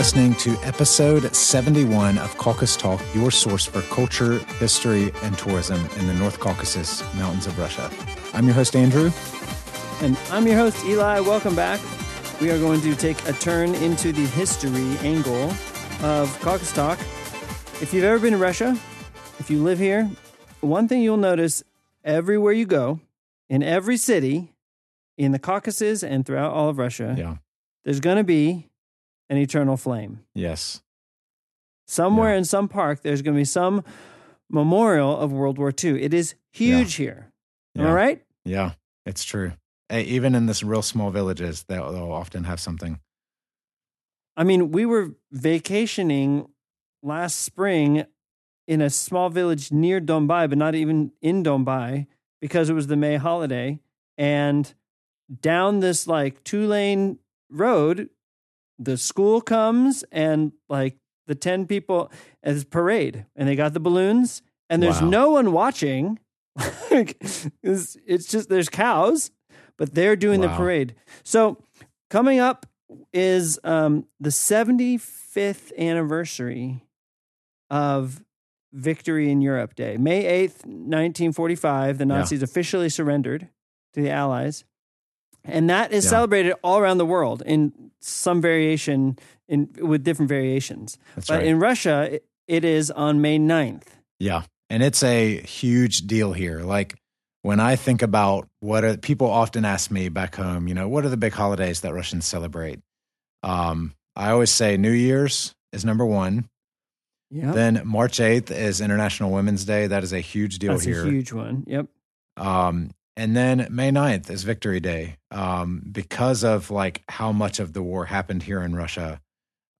listening to episode 71 of Caucasus Talk, your source for culture, history, and tourism in the North Caucasus Mountains of Russia. I'm your host, Andrew. And I'm your host, Eli. Welcome back. We are going to take a turn into the history angle of Caucasus Talk. If you've ever been to Russia, if you live here, one thing you'll notice everywhere you go, in every city, in the Caucasus and throughout all of Russia, Yeah. there's going to be an eternal flame. Yes. Somewhere Yeah. in some park, there's going to be some memorial of World War II. It is huge here. Am I Yeah. right? Yeah. It's true. Hey, even in this real small villages, they'll, they'll often have something. I mean, we were vacationing last spring in a small village near Dombai, but not even in Dombai because it was the May holiday. And down this like two lane road, the school comes and like the 10 people as parade and they got the balloons and there's Wow. no one watching. It's, it's just there's cows, but they're doing the parade. So coming up is um, the 75th anniversary of Victory in Europe Day. May 8th, 1945, the Yeah. Nazis officially surrendered to the Allies. And that is Yeah. celebrated all around the world in some variation in with different variations. That's but right. in Russia, it, it is on May 9th. Yeah. And it's a huge deal here. Like when I think about what are, people often ask me back home, you know, what are the big holidays that Russians celebrate? Um, I always say New Year's is number one. Yeah. Then March 8th is International Women's Day. That is a huge deal That's here. a huge one. Yep. Um, and then May 9th is Victory Day um, because of like how much of the war happened here in Russia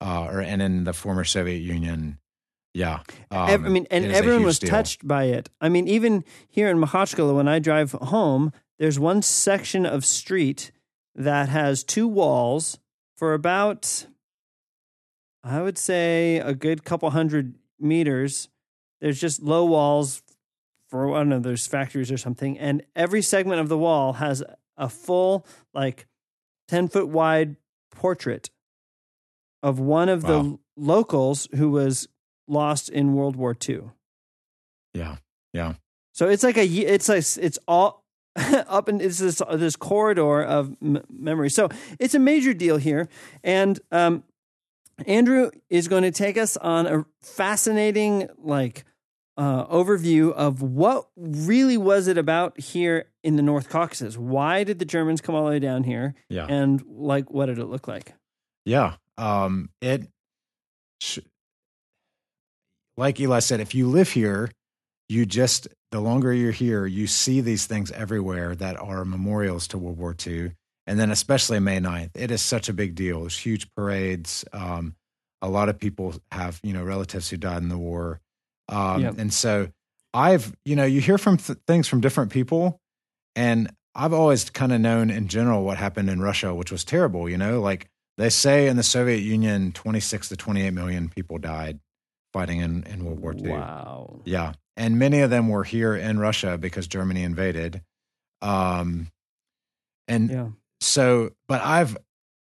uh, or and in the former Soviet Union. Yeah. Ev- I um, mean, and it is a everyone was deal. touched by it. I mean, even here in Makhachkala, when I drive home, there's one section of street that has two walls for about, I would say, a good couple hundred meters. There's just low walls for, one of those factories or something. And every segment of the wall has a full, like, 10 foot wide portrait of one of the locals who was lost in World War II. Yeah. Yeah. So it's like a it's like it's all up and it's this this corridor of m- memory. So it's a major deal here, and um, Andrew is going to take us on a fascinating like uh, overview of what really was it about here in the North Caucasus. Why did the Germans come all the way down here, Yeah. and like what did it look like? Yeah. Um, it, like Eli said, if you live here, you just, the longer you're here, you see these things everywhere that are memorials to World War II. And then, especially May 9th, it is such a big deal. There's huge parades. Um, a lot of people have, you know, relatives who died in the war. Um, Yep. And so I've, you know, you hear from th- things from different people. And I've always kind of known in general what happened in Russia, which was terrible, you know, like they say in the Soviet Union, 26 to 28 million people died fighting in, in World War II. Wow. Yeah. And many of them were here in Russia because Germany invaded. Um, and Yeah. so, but I've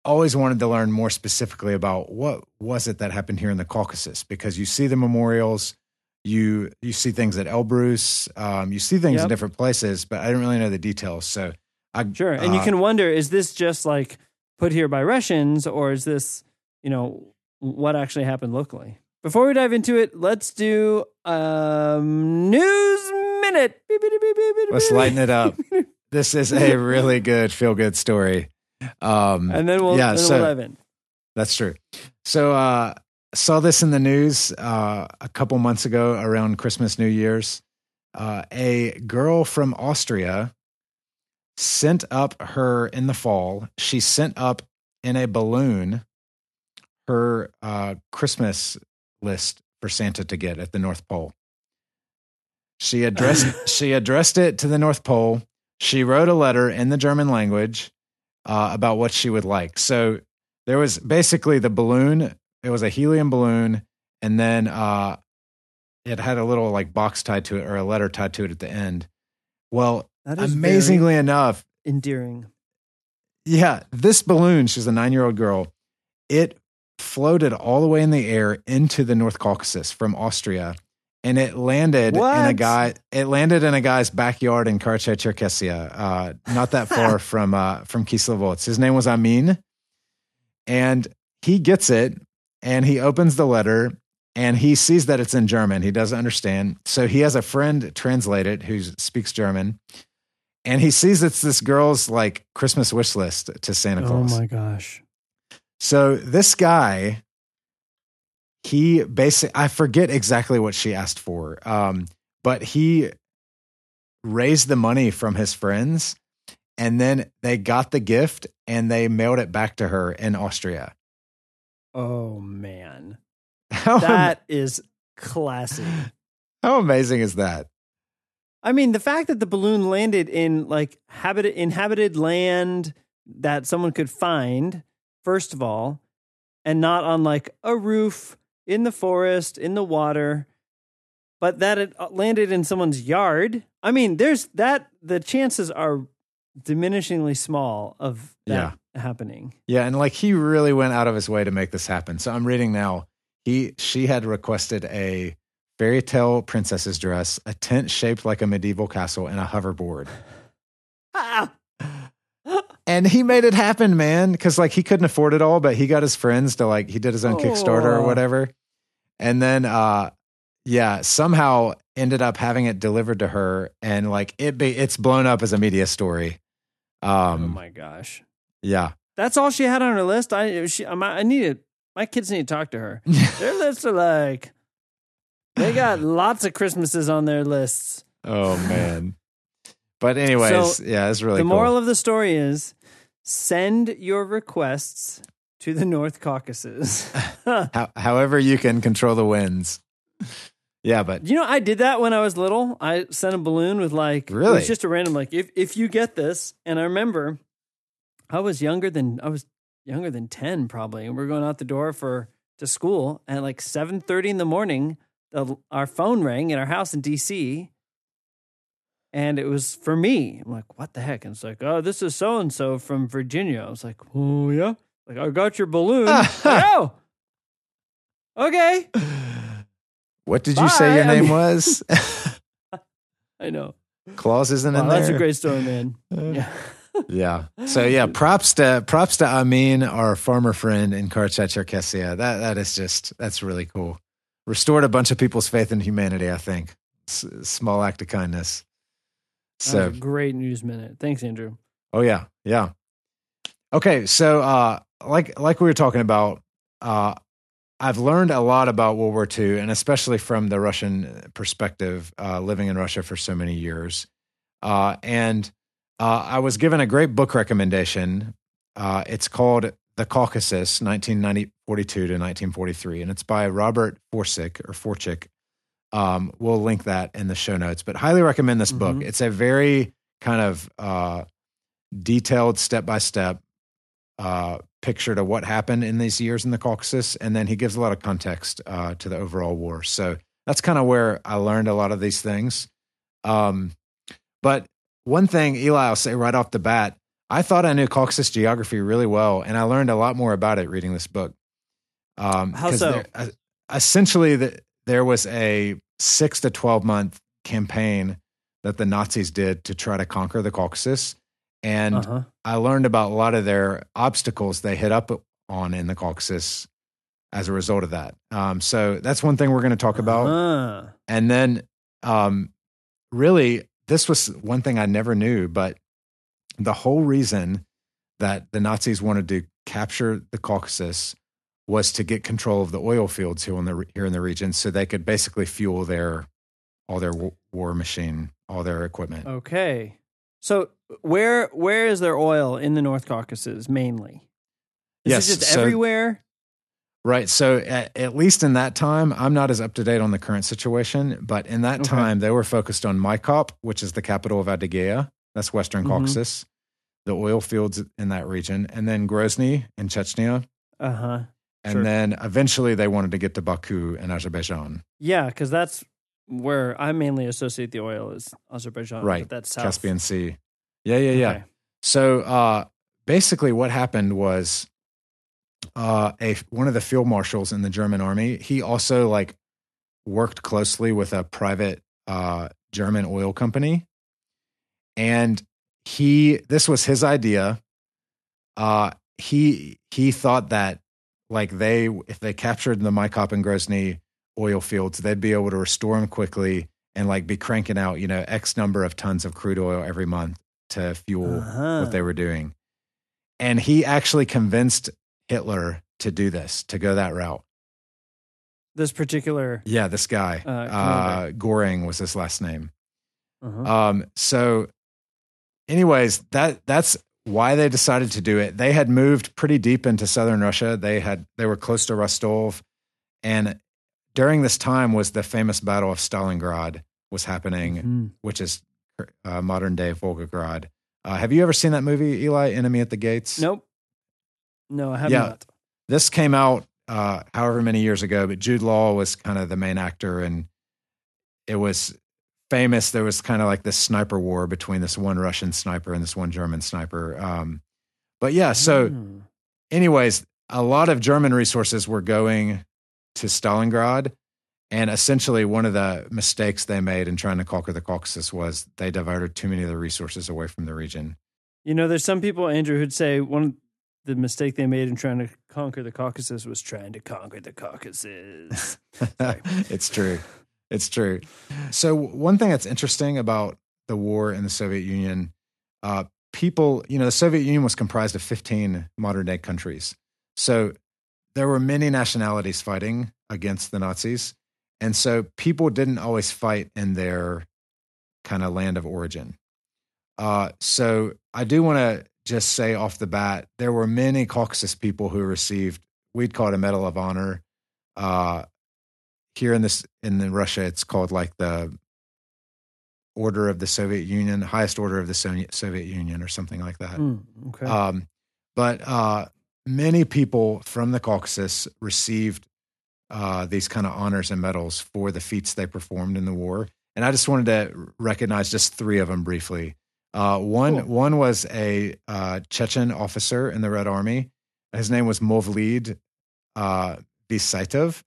always wanted to learn more specifically about what was it that happened here in the Caucasus because you see the memorials, you you see things at Elbrus, um, you see things in different places, but I didn't really know the details. So, I Sure. And you uh, can wonder is this just like put here by Russians or is this, you know, what actually happened locally? Before we dive into it, let's do um news minute. Let's lighten it up. this is a really good feel good story. Um, And then we'll, yeah, then so- we'll. That's true. So uh saw this in the news uh a couple months ago around Christmas New Year's. Uh a girl from Austria sent up her in the fall. She sent up in a balloon her uh Christmas list for Santa to get at the North Pole. She addressed she addressed it to the North Pole. She wrote a letter in the German language uh, about what she would like. So there was basically the balloon. It was a helium balloon, and then uh, it had a little like box tied to it or a letter tied to it at the end. Well, That is amazingly enough, endearing. yeah, this balloon. She's a nine-year-old girl. It floated all the way in the air into the North Caucasus from Austria, and it landed in a guy. It landed in a guy's backyard in Karachay, Cherkessia, uh, not that far from uh, from Kislovodsk. His name was Amin, and he gets it, and he opens the letter, and he sees that it's in German. He doesn't understand, so he has a friend translate it who speaks German. And he sees it's this girl's like Christmas wish list to Santa Claus. Oh my gosh. So this guy, he basically, I forget exactly what she asked for, um, but he raised the money from his friends and then they got the gift and they mailed it back to her in Austria. Oh man. How, That is classy. how amazing is that? I mean, the fact that the balloon landed in like habited inhabited land that someone could find, first of all, and not on like a roof in the forest, in the water, but that it uh, landed in someone's yard. I mean, there's that the chances are diminishingly small of that happening. Yeah, and like he really went out of his way to make this happen. So I'm reading now. He she had requested a fairy tale princess's dress, a tent shaped like a medieval castle, and a hoverboard. Ah! And he made it happen, man, because like he couldn't afford it all, but he got his friends to like he did his own Kickstarter or Oh. whatever. And then uh yeah, somehow ended up having it delivered to her and like it be it's blown up as a media story. Oh Um my gosh. yeah. That's all she had on her list. I she I I needed my kids need to talk to her. Their lists are like they got lots of Christmases on their lists. oh man. But anyways, So, yeah, it's really the cool. moral of the story is send your requests to the North Caucasus. How, however you can control the winds. Yeah, but you know, I did that when I was little. I sent a balloon with like it Really? was just a random like if if you get this, and I remember I was younger than I was younger than ten probably, and we are going out the door for to school and at like seven thirty in the morning. The, our phone rang in our house in DC, and it was for me. I'm like, what the heck? And it's like, oh, this is so and so from Virginia. I was like, oh yeah, like I got your balloon. Like, oh, okay, what did you say your Bye. Name was? I know. Claus isn't Wow, in there. that's a great story, man. Uh, Yeah. Yeah. So yeah, props to props to Amin, our farmer friend in Karachay, Cherkessia. That that is just that's really cool. Restored a bunch of people's faith in humanity. I think. S- small act of kindness. So great news minute. Thanks, Andrew. Oh yeah, yeah. Okay, so uh, like like we were talking about, uh, I've learned a lot about World War II, and especially from the Russian perspective, uh, living in Russia for so many years. Uh, and uh, I was given a great book recommendation. Uh, it's called The Caucasus, 1942 to 1943, and it's by Robert Forsick or Forczyk. Um, we'll link that in the show notes, but highly recommend this book. Mhm. It's a very kind of uh, detailed step by step uh, picture to what happened in these years in the Caucasus, and then he gives a lot of context uh, to the overall war. So that's kind of where I learned a lot of these things. Um, but one thing, Eli, I'll say right off the bat, I thought I knew Caucasus geography really well, and I learned a lot more about it reading this book. Um, How so? there- uh, essentially, the, there was a six to twelve month campaign that the Nazis did to try to conquer the Caucasus, and Uh-huh. I learned about a lot of their obstacles they hit up on in the Caucasus as a result of that. Um, so that's one thing we're going to talk about. Uh-huh. And then, um, really, this was one thing I never knew, but the whole reason that the Nazis wanted to capture the Caucasus was to get control of the oil fields here in the here in the region, so they could basically fuel their all their war machine, all their equipment. Okay. So where where is there oil in the North Caucasus mainly? Is Yes, it just so- everywhere? Right. So at, at least in that time, I'm not as up to date on the current situation, but in that Okay. time, they were focused on Maikop, which is the capital of Adygea. That's Western Mhm. Caucasus, the oil fields in that region, and then Grozny in Chechnya. Uh-huh. And Sure. then eventually they wanted to get to Baku in Azerbaijan, Yeah, cuz that's where I mainly associate the oil is Azerbaijan. Right. That's. Caspian Sea. Yeah, yeah, yeah. Okay. So uh, basically, what happened was uh, a one of the field marshals in the German army. He also like worked closely with a private uh, German oil company, and he this was his idea. Uh, he he thought that like they if they captured the Maikop and Grozny oil fields, they'd be able to restore them quickly and like be cranking out you know X number of tons of crude oil every month to fuel Uh-huh. what they were doing. And he actually convinced Hitler to do this, to go that route. This particular. Yeah, this guy, Uh, uh, Goring was his last name. Uh-huh. Um, so, anyways, that that's why they decided to do it. They had moved pretty deep into southern Russia. They had they were close to Rostov, and during this time was the famous Battle of Stalingrad was happening, Mhm. which is uh, modern day Volgograd. Uh, have you ever seen that movie, Eli? Enemy at the Gates. Nope. No, I have Yeah. not. this came out uh, however many years ago, but Jude Law was kind of the main actor, and it was famous. There was kind of like this sniper war between this one Russian sniper and this one German sniper. Um, but yeah, so Hmm. anyways, a lot of German resources were going to Stalingrad. And essentially, one of the mistakes they made in trying to conquer the Caucasus was they diverted too many of the resources away from the region. You know, there's some people, Andrew, who'd say one of the mistake they made in trying to conquer the Caucasus was trying to conquer the Caucasus. It's true. It's true. So one thing that's interesting about the war in the Soviet Union, uh, people, you know, the Soviet Union was comprised of 15 modern day countries. So there were many nationalities fighting against the Nazis. And so people didn't always fight in their kind of land of origin. Uh, so I do want to just say off the bat, there were many Caucasus people who received, we'd call it a Medal of Honor. Uh, here in this in Russia, it's called like the Order of the Soviet Union, highest order of the Soviet Union, or something like that. Hmm, okay. Um, but uh, many people from the Caucasus received uh, these kind of honors and medals for the feats they performed in the war. And I just wanted to recognize just three of them briefly. Uh, one Cool. one was a uh, Chechen officer in the Red Army. His name was Movlid uh, Visaitov.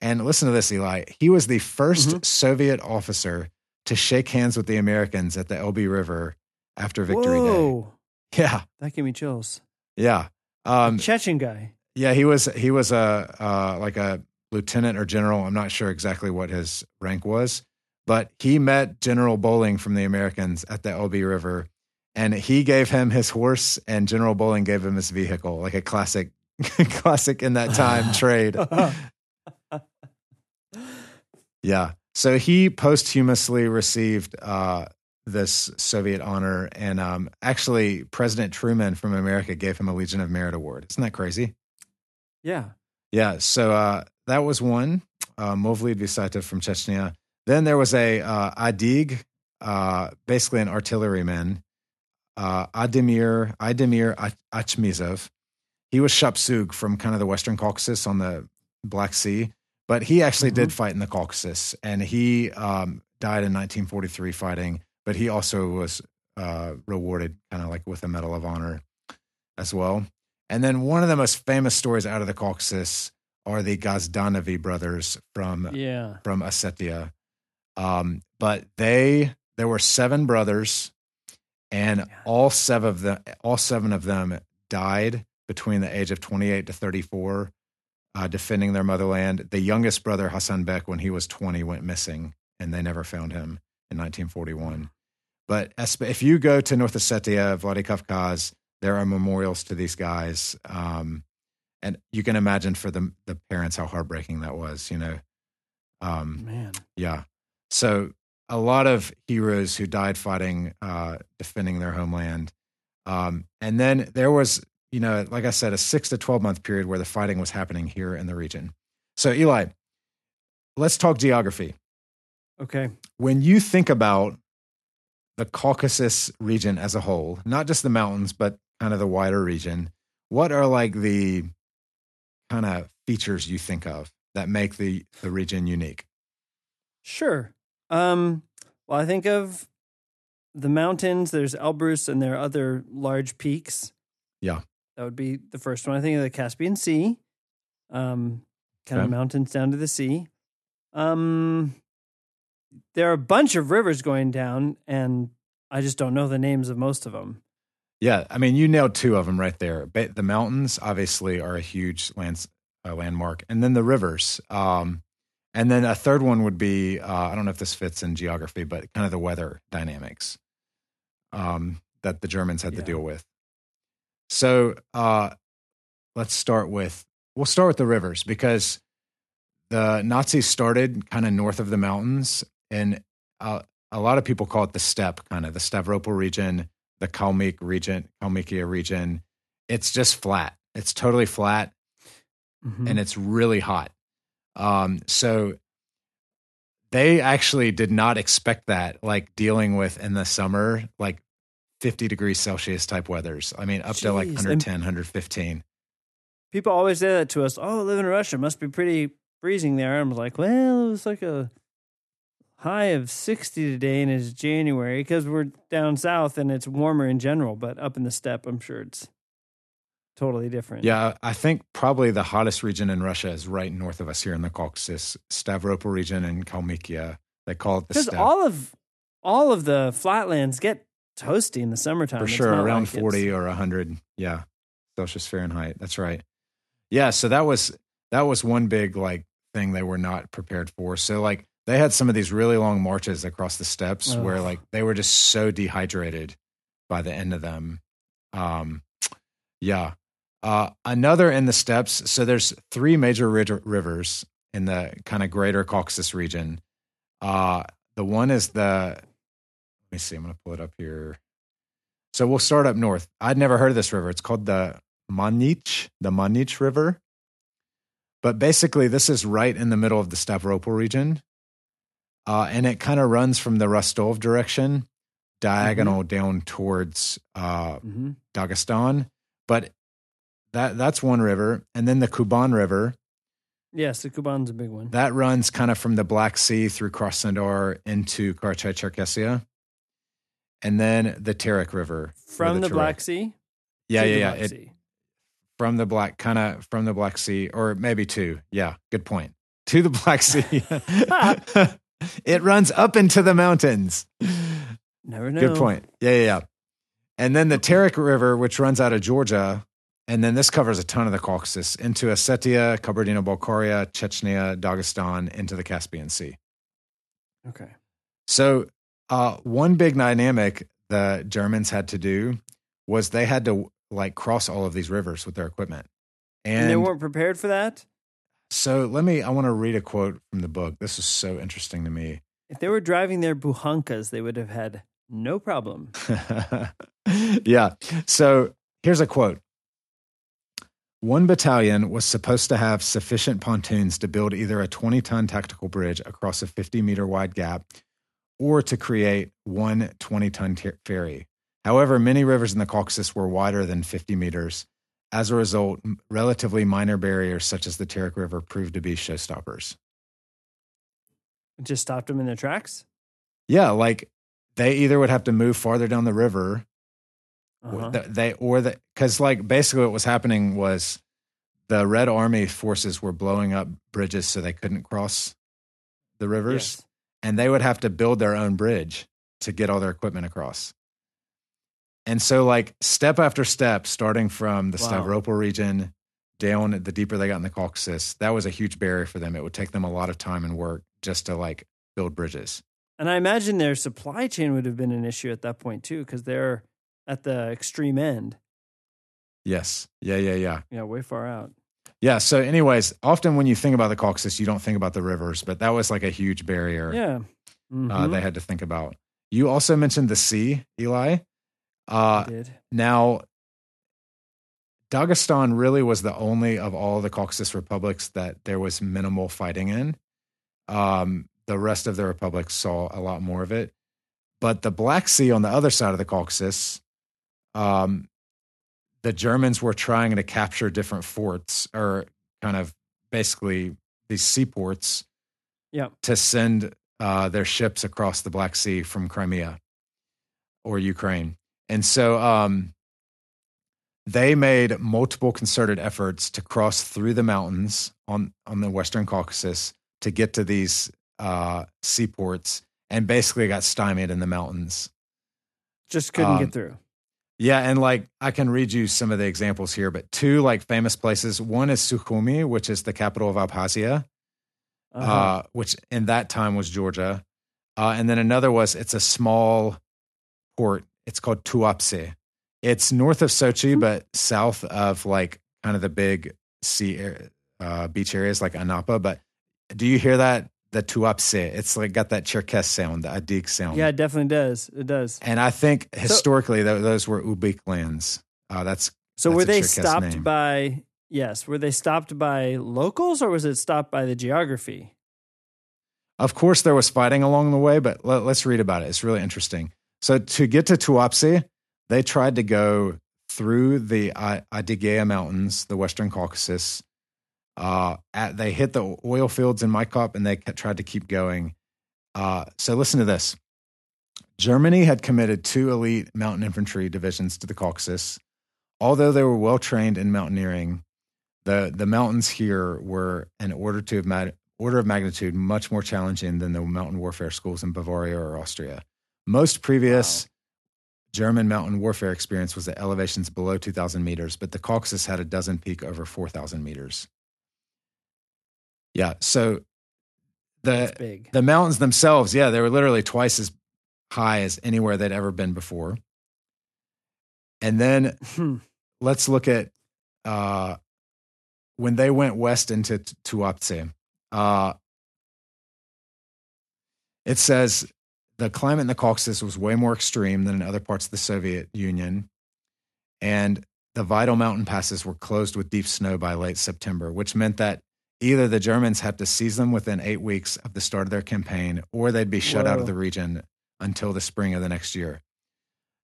And listen to this, Eli. He was the 1st Mhm. Soviet officer to shake hands with the Americans at the Elbe River after Victory Day. Yeah, that gave me chills. yeah, um, Chechen guy. yeah. He was he was a uh, like a lieutenant or general. I'm not sure exactly what his rank was, but he met General Bolling from the Americans at the Elbe River, and he gave him his horse, and General Bolling gave him his vehicle, like a classic, classic in that time trade. Yeah. So he posthumously received uh, this Soviet honor, and um, actually, President Truman from America gave him a Legion of Merit award. Isn't that crazy? yeah. Yeah. So uh, that was one. Uh, Movlid Visaitov from Chechnya. Then there was a uh, Adig, uh, basically an artilleryman, uh, Ademir Ademir Achmizov. He was Shapsug from kind of the Western Caucasus on the Black Sea, but he actually Mhm. did fight in the Caucasus, and he um, died in 1943 fighting. But he also was uh, rewarded kind of like with a Medal of Honor as well. And then one of the most famous stories out of the Caucasus are the Gazdanovi brothers from Yeah. from Ossetia. Um, but they there were seven brothers, and Yeah. all seven of them all seven of them died between the age of 28 to 34, uh, defending their motherland. The youngest brother Hassan Bek, when he was 20, went missing, and they never found him in 1941. But if you go to North Ossetia, Vladikavkaz, there are memorials to these guys. Um, and you can imagine for the the parents how heartbreaking that was, you know. Um, Man. yeah. So a lot of heroes who died fighting, uh, defending their homeland. Um, and then there was, you know, like I said, a six to 12 month period where the fighting was happening here in the region. So, Eli, let's talk geography. Okay. When you think about the Caucasus region as a whole, not just the mountains, but kind of the wider region, what are like the kind of features you think of that make the, the region unique? Sure. Um, well, I think of the mountains. There's Elbrus, and there are other large peaks. Yeah. That would be the first one. I think of the Caspian Sea, um, kind Okay. of mountains down to the sea. Um, there are a bunch of rivers going down, and I just don't know the names of most of them. Yeah, I mean, you nailed two of them right there. The mountains obviously are a huge lands, uh, landmark, and then the rivers. Um, and then a third one would be uh, I don't know if this fits in geography, but kind of the weather dynamics um, that the Germans had to deal with. So uh, let's start with we'll start with the rivers because the Nazis started kind of north of the mountains, and uh, a lot of people call it the steppe, kind of the Stavropol region, the Kalmyk region, Kalmykia region. It's just flat. It's totally flat, Mhm. and it's really hot. Um, so they actually did not expect that, like dealing with in the summer, like 50 degrees Celsius type weathers. I mean, up to like Jeez, and- 110, 115. People always say that to us. Oh, I live in Russia. Must be pretty freezing there. I'm like, well, it was like a high of 60 today, and it's January because we're down south and it's warmer in general. But up in the steppe, I'm sure it's totally different. Yeah, I think probably the hottest region in Russia is right north of us here in the Caucasus, Stavropol region and Kalmykia. They call it the because steppe. all of all of the flatlands get toasty in the summertime. for sure around like it's- 40 or 100 yeah celsius fahrenheit that's right yeah so that was that was one big like thing they were not prepared for so like they had some of these really long marches across the steppes where like they were just so dehydrated by the end of them um yeah uh another in the steppes so there's three major ri- rivers in the kind of greater caucasus region uh the one is the let me see i'm gonna pull it up here so we'll start up north. I'd never heard of this river. It's called the Manych, the Manych River. But basically, this is right in the middle of the Stavropol region. Uh, and it kind of runs from the Rostov direction, diagonal down towards uh, Mhm. Dagestan. But that that's one river. And then the Kuban River, Yes, the Kuban's a big one. that runs kind of from the Black Sea through Krasnodar into Karachay Cherkessia. And then the Terek River. From the, Terek. Black Sea. Yeah, yeah, yeah. It, Sea. from the black kind of from the black sea or maybe two yeah good point to the black sea it runs up into the mountains Never know. good point yeah yeah yeah and then the Terek river which runs out of georgia and then this covers a ton of the caucasus into ossetia kabardino-balkaria chechnya dagestan into the caspian sea Okay. so uh, one big dynamic the germans had to do was they had to like cross all of these rivers with their equipment And, and they weren't prepared for that. So let me, I want to read a quote from the book. This is so interesting to me. If they were driving their bukhankas, they would have had no problem. yeah. So here's a quote One battalion was supposed to have sufficient pontoons to build either a 20 ton tactical bridge across a 50 meter wide gap or to create one 20 ton t- ferry. However, many rivers in the Caucasus were wider than 50 meters. As a result, relatively minor barriers such as the Terek River proved to be showstoppers. It just stopped them in their tracks. Yeah, like they either would have to move farther down the river, Uh-huh. they or the because like basically what was happening was the Red Army forces were blowing up bridges so they couldn't cross the rivers, Yes. and they would have to build their own bridge to get all their equipment across. And so, like step after step, starting from the Wow. Stavropol region down, the deeper they got in the Caucasus, that was a huge barrier for them. It would take them a lot of time and work just to like build bridges. And I imagine their supply chain would have been an issue at that point too, because they're at the extreme end. Yes. Yeah. Yeah. Yeah. Yeah, way far out. Yeah. So, anyways, often when you think about the Caucasus, you don't think about the rivers, but that was like a huge barrier Yeah. uh, Mhm. they had to think about. You also mentioned the sea, Eli. Uh, now, Dagestan really was the only of all the Caucasus republics that there was minimal fighting in. Um, the rest of the republics saw a lot more of it. But the Black Sea on the other side of the Caucasus, um, the Germans were trying to capture different forts or kind of basically these seaports Yep. to send uh, their ships across the Black Sea from Crimea or Ukraine. And so um, they made multiple concerted efforts to cross through the mountains on on the Western Caucasus to get to these uh, seaports, and basically got stymied in the mountains. Just couldn't Um, get through. Yeah, and like I can read you some of the examples here, but two like famous places. One is Sukhumi, which is the capital of Abkhazia, uh Uh-huh. which in that time was Georgia, uh, and then another was it's a small port. It's called Tuapse. It's north of Sochi, Hmm. but south of like kind of the big sea uh, beach areas like Anapa. But do you hear that? The Tuapse. It's like got that Cherkess sound, the Adik sound. yeah, it definitely does. It does. And I think historically tho- those were Ubykh lands. Uh, that's So That's were they Cherkess stopped name. by? Yes, were they stopped by locals or was it stopped by the geography? Of course, there was fighting along the way, but let, us read about it. It's really interesting. So, to get to Tuapse, they tried to go through the Adygea Mountains, the Western Caucasus. Uh, at, they hit the oil fields in Maikop and they tried to keep going. Uh, so, listen to this Germany had committed two elite mountain infantry divisions to the Caucasus. Although they were well trained in mountaineering, the, the mountains here were an order to order of magnitude much more challenging than the mountain warfare schools in Bavaria or Austria. Most previous German mountain warfare experience was at elevations below 2,000 meters, but the Caucasus had a dozen peak over 4,000 meters. Yeah, so the big. the mountains themselves, yeah, they were literally twice as high as anywhere they'd ever been before. And then Hmm. let's look at uh, when they went west into Tuapse. Uh, it says the climate in the Caucasus was way more extreme than in other parts of the Soviet Union, and the vital mountain passes were closed with deep snow by late September, which meant that either the Germans had to seize them within eight weeks of the start of their campaign, or they'd be shut out of the region until the spring of the next year.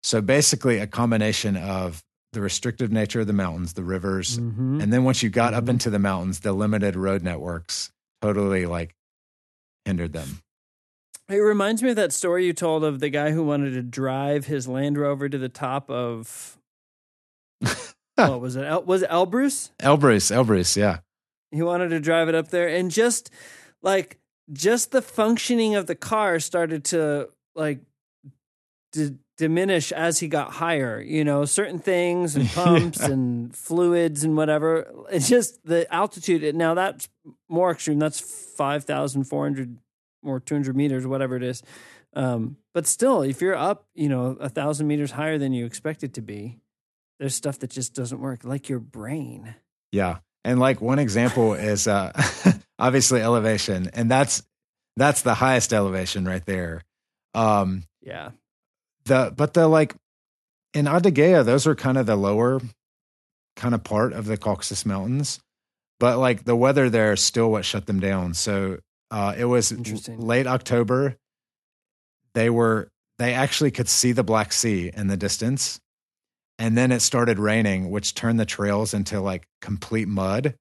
So basically, a combination of the restrictive nature of the mountains, the rivers, Mhm. and then once you got up Mhm. into the mountains, the limited road networks totally like hindered them. It reminds me of that story you told of the guy who wanted to drive his Land Rover to the top of what was it? El- was it Elbrus? Elbrus, Elbrus, yeah. He wanted to drive it up there, and just like just the functioning of the car started to like d- diminish as he got higher. You know, certain things and pumps and fluids and whatever. It's just the altitude. Now that's more extreme. That's five thousand four hundred or two hundred meters, whatever it is. Um, but still, if you're up, you know, a thousand meters higher than you expect it to be, there's stuff that just doesn't work, like your brain. Yeah. And like one example is uh obviously elevation. And that's that's the highest elevation right there. Um Yeah. the but the like in Adygea, those are kind of the lower kind of part of the Caucasus Mountains. But like the weather there is still what shut them down. So uh it was Interesting. late October. They were they actually could see the Black Sea in the distance. And then it started raining, which turned the trails into like complete mud.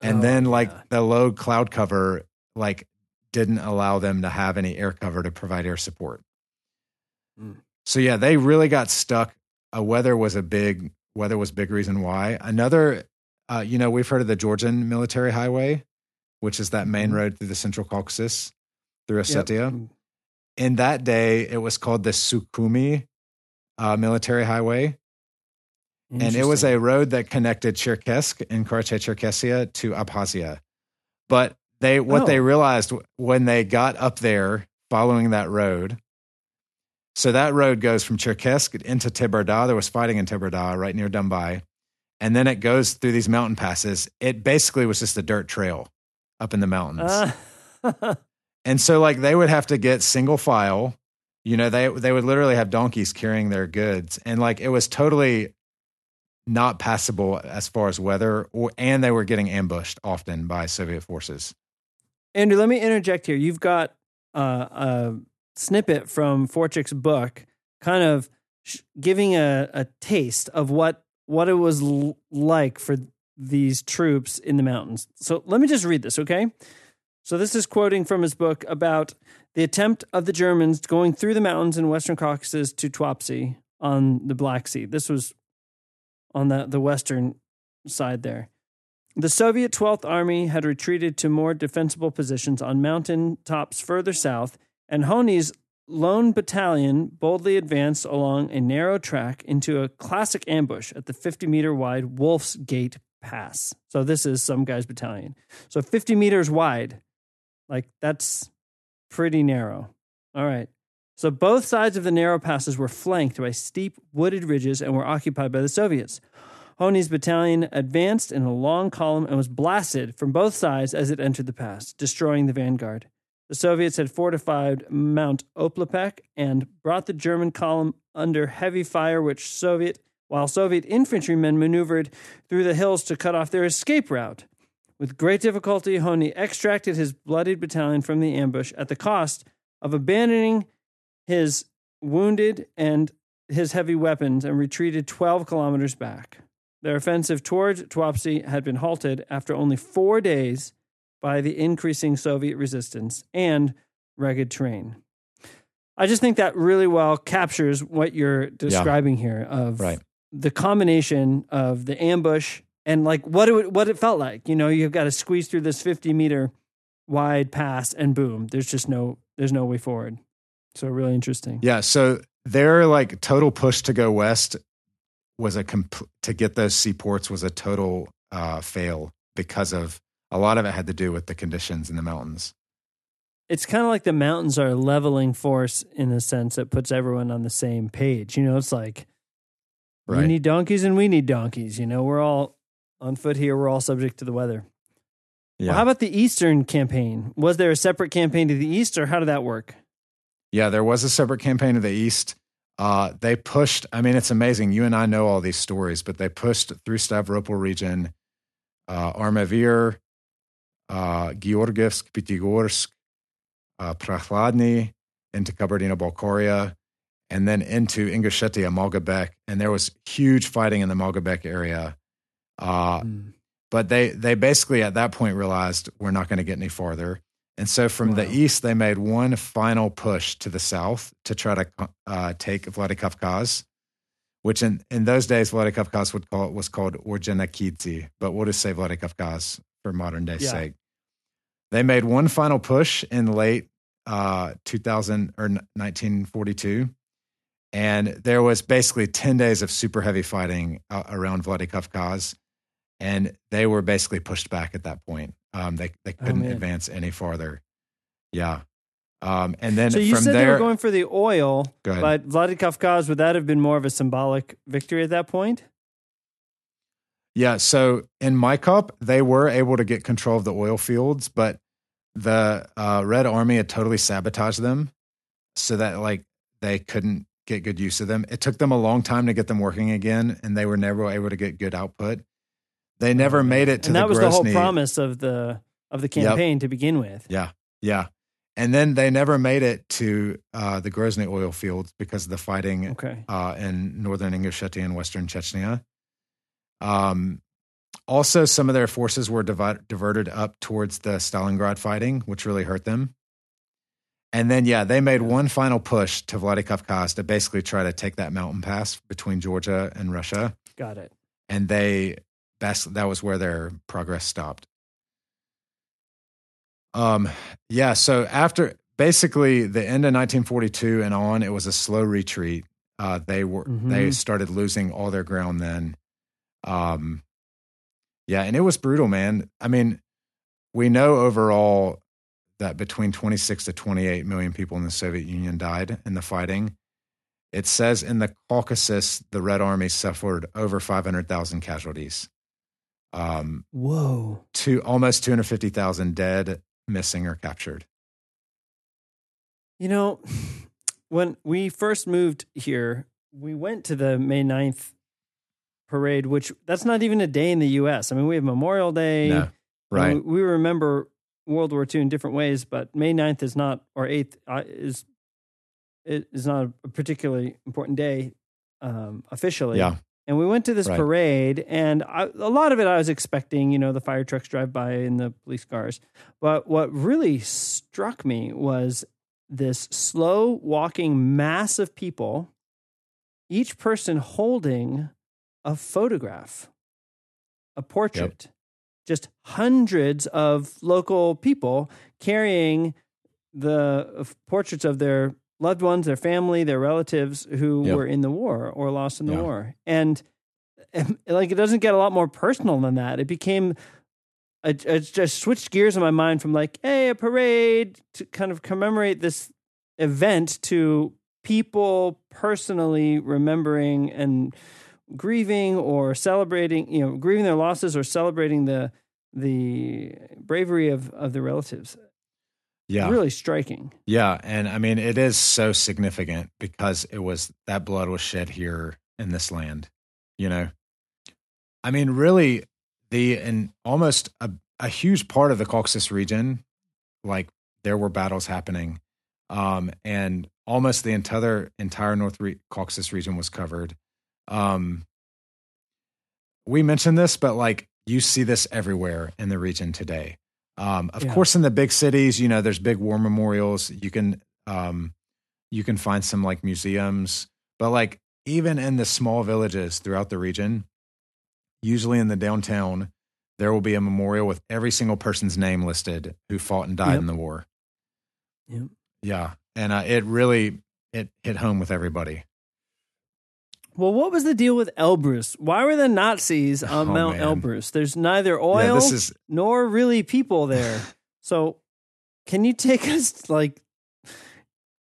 And Oh, then like yeah. the low cloud cover like didn't allow them to have any air cover to provide air support. Mm. So yeah, they really got stuck. Uh, weather was a big weather was big reason why. Another, uh, you know, we've heard of the Georgian military highway, which is that main Mhm. road through the Central Caucasus through Yep. Ossetia. In that day, it was called the Sukhumi uh, military highway, and it was a road that connected Cherkesk in Karachay-Cherkessia to Abkhazia. But they what Oh. they realized when they got up there following that road. So that road goes from Cherkesk into Teberda. There was fighting in Teberda, right near Dombai, and then it goes through these mountain passes. It basically was just a dirt trail up in the mountains. Ah. And so like they would have to get single file. You know, they they would literally have donkeys carrying their goods. And like it was totally not passable as far as weather or and they were getting ambushed often by Soviet forces. Andrew, let me interject here. You've got uh, a snippet from Forczyk's book, kind of sh- giving a, a taste of what what it was l- like for these troops in the mountains. So let me just read this, okay? So this is quoting from his book about the attempt of the Germans going through the mountains in Western Caucasus to Tuapse on the Black Sea. This was on the, the western side there. The Soviet 12th Army had retreated to more defensible positions on mountain tops further south, and Hony's lone battalion boldly advanced along a narrow track into a classic ambush at the 50 meter wide Wolf's Gate Pass. So, this is some guy's battalion. So, 50 meters wide. Like, that's pretty narrow. All right. So, both sides of the narrow passes were flanked by steep wooded ridges and were occupied by the Soviets. Hony's battalion advanced in a long column and was blasted from both sides as it entered the pass, destroying the vanguard. The Soviets had fortified Mount Oplopek and brought the German column under heavy fire, which Soviet, while Soviet infantrymen maneuvered through the hills to cut off their escape route. With great difficulty, Hony extracted his bloodied battalion from the ambush at the cost of abandoning his wounded and his heavy weapons and retreated 12 kilometers back. Their offensive toward Tuapse had been halted after only four days by the increasing Soviet resistance and rugged terrain. I just think that really well captures what you're describing yeah. here of right. The combination of the ambush and like what it what it felt like. You know, you've got to squeeze through this 50 meter wide pass and boom, there's just no there's no way forward. So really interesting. Yeah, so their like total push to go west was a comp- to get those seaports was a total uh, fail because of a lot of it had to do with the conditions in the mountains. It's kind of like the mountains are a leveling force in the sense that puts everyone on the same page. You know, it's like right. we need donkeys and we need donkeys. You know, we're all on foot here. We're all subject to the weather. Yeah. Well, how about the Eastern campaign? Was there a separate campaign to the east, or how did that work? Yeah, there was a separate campaign to the east. Uh, they pushed. I mean, it's amazing. You and I know all these stories, but they pushed through Stavropol region, uh, Armavir, uh, Georgievsk, Pyatigorsk, uh, into Kabardino-Balkaria, and then into Ingushetia, Malgobek, and there was huge fighting in the Malgobek area. Uh, mm. But they they basically at that point realized we're not going to get any farther. And so from wow. the east, they made one final push to the south to try to uh, take Vladikavkaz, which in, in those days, Vladikavkaz would call, was called Ordzhonikidze, but we'll just say Vladikavkaz for modern day yeah. sake. They made one final push in late uh, 2000 or 1942. And there was basically 10 days of super heavy fighting uh, around Vladikavkaz. And they were basically pushed back at that point. Um, they they oh, couldn't oh, advance any farther. Yeah. Um, and then so you from said there, they were going for the oil, but Vladikavkaz would that have been more of a symbolic victory at that point? Yeah. So in Maikop, they were able to get control of the oil fields, but the uh, Red Army had totally sabotaged them, so that like they couldn't get good use of them. It took them a long time to get them working again, and they were never able to get good output. They never made it to and that was the whole promise of the of the campaign yep. to begin with. Yeah, yeah, and then they never made it to uh, the Grozny oil fields because of the fighting okay. uh, in northern Ingushetia and western Chechnya. Um, also, some of their forces were diverted up towards the Stalingrad fighting, which really hurt them. And then, yeah, they made one final push to Vladikavkaz to basically try to take that mountain pass between Georgia and Russia. Got it. And they best, that was where their progress stopped. Um, yeah. So after basically the end of 1942 and on, it was a slow retreat. Uh, they were mm-hmm. they started losing all their ground then. Um, yeah, and it was brutal, man. I mean, we know overall that between 26 to 28 million people in the Soviet Union died in the fighting. It says in the Caucasus, the Red Army suffered over 500,000 casualties. Um, Whoa. To almost 250,000 dead, missing, or captured. You know, when we first moved here, we went to the May 9th parade, which that's not even a day in the U.S. I mean, we have Memorial Day. No, right. We, we, remember World War II in different ways, but May 9th is not, or 8th uh, is, is not a particularly important day um, officially. Yeah. And we went to this right. parade, and I, a lot of it I was expecting, you know, the fire trucks drive by and the police cars. But what really struck me was this slow walking mass of people, each person holding a photograph, a portrait, just hundreds of local people carrying the uh, portraits of their loved ones, their family, their relatives who Yep. were in the war or lost in the Yeah. war. And like it doesn't get a lot more personal than that. It became it, it just switched gears in my mind from like, hey, a parade to kind of commemorate this event to people personally remembering and grieving or celebrating, you know, grieving their losses or celebrating the the bravery of of the relatives. Yeah. Really striking. Yeah. And I mean, it is so significant because it was that blood was shed here in this land, you know? I mean, really, the, and almost a, a huge part of the Caucasus region, like there were battles happening. Um, and almost the entire, entire North Re- Caucasus region was covered. Um, we mentioned this, but like you see this everywhere in the region today. Um, of Yeah. course, in the big cities, you know, there's big war memorials. You can um, you can find some like museums, but like even in the small villages throughout the region, usually in the downtown, there will be a memorial with every single person's name listed who fought and died Yep. in the war. Yep. Yeah, and uh, it really it hit home with everybody. Well, what was the deal with Elbrus? Why were the Nazis on Oh, Mount man. Elbrus? There's neither oil Yeah, is nor really people there. so, can you take us like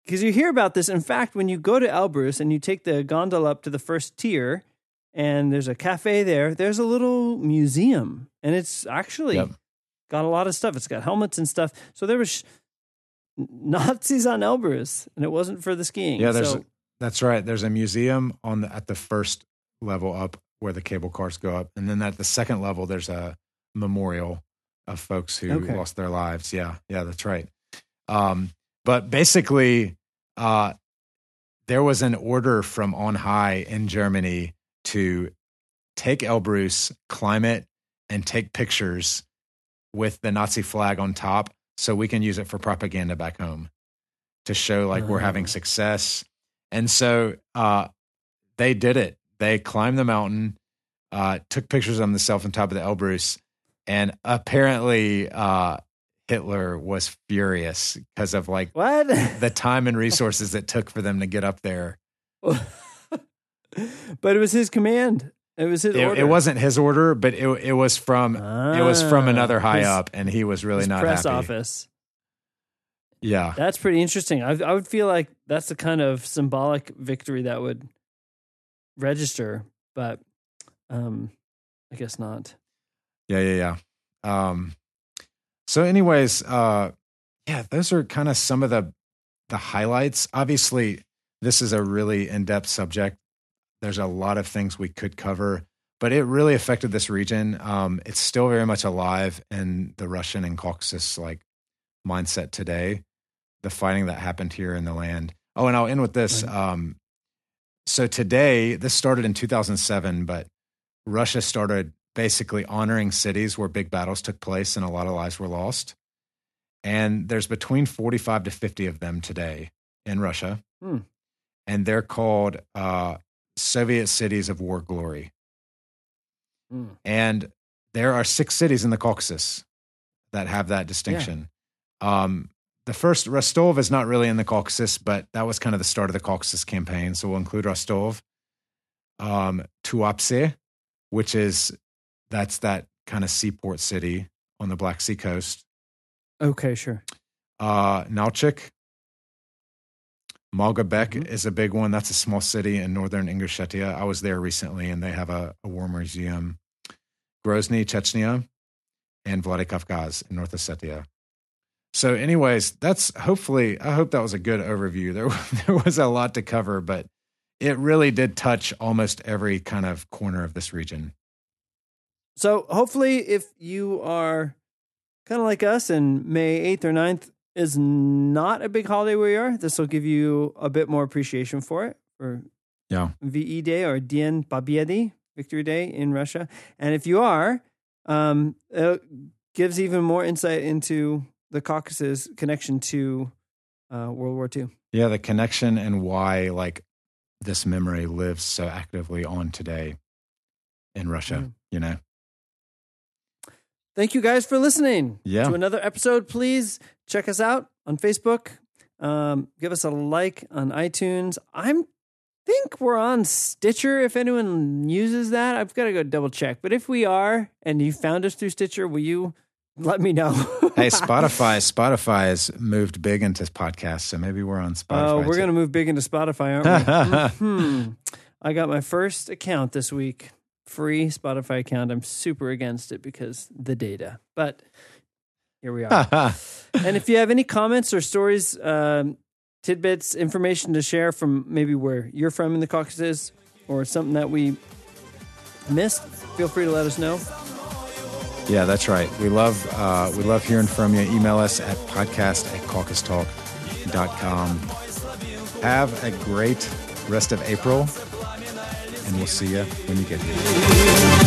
because you hear about this? In fact, when you go to Elbrus and you take the gondola up to the first tier, and there's a cafe there, there's a little museum, and it's actually Yep. got a lot of stuff. It's got helmets and stuff. So there was Nazis on Elbrus, and it wasn't for the skiing. Yeah, there's so, That's right. There's a museum on the at the first level up where the cable cars go up, and then at the second level there's a memorial of folks who Okay. lost their lives. Yeah, yeah, that's right. Um, but basically, uh, there was an order from on high in Germany to take Elbrus, climb it, and take pictures with the Nazi flag on top, so we can use it for propaganda back home to show like we're having success. And so uh, they did it. They climbed the mountain, uh, took pictures of themselves on top of the Elbrus, and apparently uh, Hitler was furious because of like what? the time and resources it took for them to get up there. but it was his command. It was his It, order. it wasn't his order, but it it was from it was from Ah, another high his- up, and he was really not press happy. office. Yeah, That's pretty interesting. I, I would feel like that's the kind of symbolic victory that would register, but um, I guess not. Yeah, yeah, yeah. Um, so, anyways, uh, yeah, those are kind of some of the the highlights. Obviously, this is a really in depth subject. There's a lot of things we could cover, but it really affected this region. Um, it's still very much alive in the Russian and Caucasus like mindset today. The fighting that happened here in the land. Oh, and I'll end with this. Right. Um, so today, this started in 2007, but Russia started basically honoring cities where big battles took place and a lot of lives were lost. And there's between 45 to 50 of them today in Russia. Hmm. And they're called uh, Soviet cities of war glory. Mm. And there are six cities in the Caucasus that have that distinction. Um, the first, Rostov, is not really in the Caucasus, but that was kind of the start of the Caucasus campaign. So we'll include Rostov. Um, Tuapse, which is that's that kind of seaport city on the Black Sea coast. Okay, sure. Uh, Nalchik. Malgobek Mhm. is a big one. That's a small city in northern Ingushetia. I was there recently, and they have a, a war museum. Grozny, Chechnya, and Vladikavkaz in North Ossetia. So, anyways, that's hopefully. I hope that was a good overview. There, there was a lot to cover, but it really did touch almost every kind of corner of this region. So hopefully, if you are kind of like us and May 8th or 9th is not a big holiday where you are, this will give you a bit more appreciation for it for Yeah. VE Day or Dien Pobiedy, Victory Day in Russia. And if you are, um, it gives even more insight into the Caucasus connection to uh, World War II. Yeah, the connection and why like this memory lives so actively on today. in Russia. Mm. You know. Thank you guys for listening Yeah. to another episode. Please check us out on Facebook. Um, give us a like on iTunes. I'm think we're on Stitcher. If anyone uses that, I've got to go double check. But if we are, and you found us through Stitcher, will you let me know? Hey, Spotify. Spotify has moved big into podcasts, so maybe we're on Spotify. Oh, we're going to move big into Spotify, aren't we? hmm. I got my first account this week, free Spotify account. I'm super against it because the data, but here we are. and if you have any comments or stories, um, tidbits, information to share from maybe where you're from in the Caucasus or something that we missed, feel free to let us know. Yeah, that's right. We love uh, we love hearing from you. Email us at podcast at caucustalk.com. Have a great rest of April, and we'll see you when you get here.